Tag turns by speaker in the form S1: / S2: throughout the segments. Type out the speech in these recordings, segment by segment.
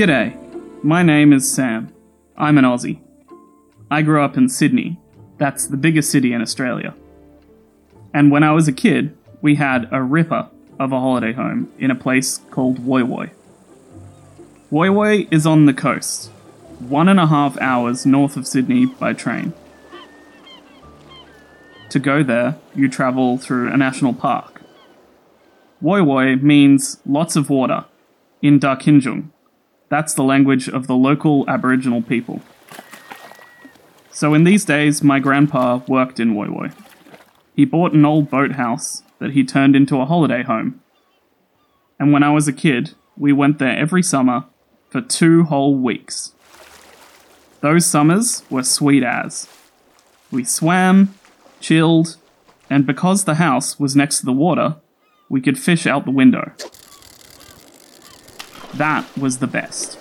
S1: G'day, my name is Sam. I'm an Aussie. I grew up in Sydney. That's the biggest city in Australia. And when I was a kid, we had a ripper of a holiday home in a place called Woy Woy. Woy Woy is on the coast, one and a half hours north of Sydney by train. To go there, you travel through a national park. Woy Woy means lots of water in Darkinjung. That's the language of the local Aboriginal people. So in these days, my grandpa worked in Woy Woy. He bought an old boathouse that he turned into a holiday home. And when I was a kid, we went there every summer for two whole weeks. Those summers were sweet as. We swam, chilled, and because the house was next to the water, we could fish out the window. That was the best.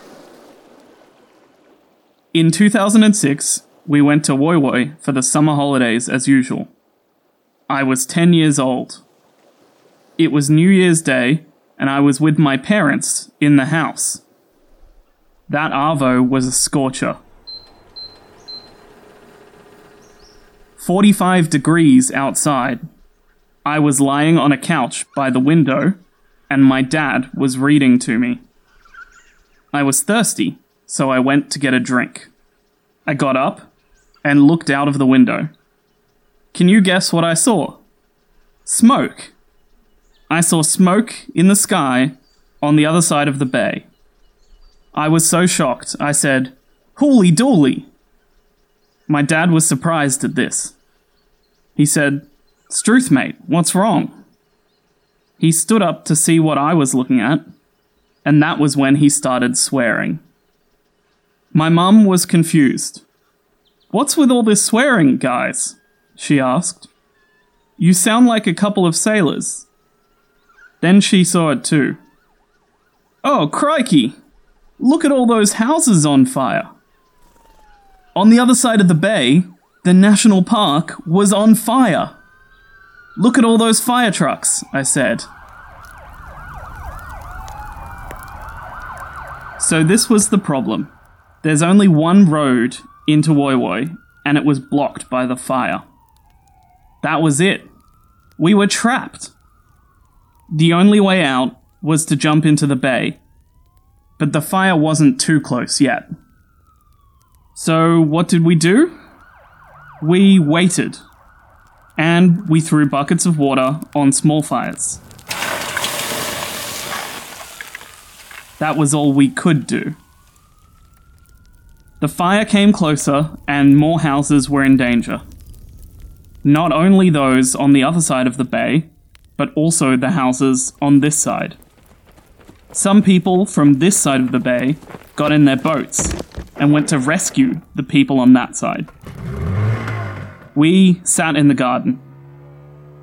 S1: In 2006, we went to Woy Woy for the summer holidays as usual. I was 10 years old. It was New Year's Day, and I was with my parents in the house. That Arvo was a scorcher. 45 degrees outside. I was lying on a couch by the window, and my dad was reading to me. I was thirsty, so I went to get a drink. I got up and looked out of the window. Can you guess what I saw? Smoke. I saw smoke in the sky on the other side of the bay. I was so shocked, I said, Holy dooly! My dad was surprised at this. He said, Struth, mate, what's wrong? He stood up to see what I was looking at, and that was when he started swearing. My mum was confused. What's with all this swearing, guys? she asked. You sound like a couple of sailors. Then she saw it too. Oh, crikey! Look at all those houses on fire. On the other side of the bay, the national park was on fire. Look at all those fire trucks, I said. So, this was the problem. There's only one road into Woy Woy, and it was blocked by the fire. That was it. We were trapped. The only way out was to jump into the bay, but the fire wasn't too close yet. So, what did we do? We waited, and we threw buckets of water on small fires. That was all we could do. The fire came closer, and more houses were in danger. Not only those on the other side of the bay, but also the houses on this side. Some people from this side of the bay got in their boats and went to rescue the people on that side. We sat in the garden.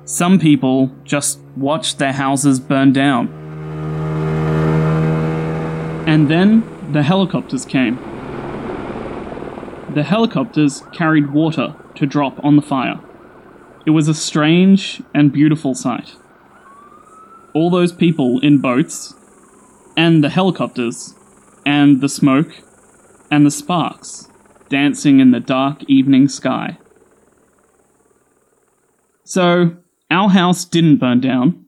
S1: Some people just watched their houses burn down. And then the helicopters came. The helicopters carried water to drop on the fire. It was a strange and beautiful sight. All those people in boats, and the helicopters, and the smoke, and the sparks dancing in the dark evening sky. So, our house didn't burn down,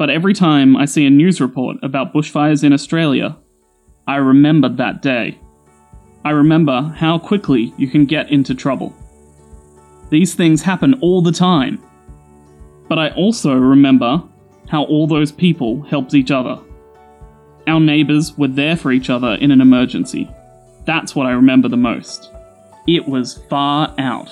S1: but every time I see a news report about bushfires in Australia, I remember that day. I remember how quickly you can get into trouble. These things happen all the time. But I also remember how all those people helped each other. Our neighbours were there for each other in an emergency. That's what I remember the most. It was far out.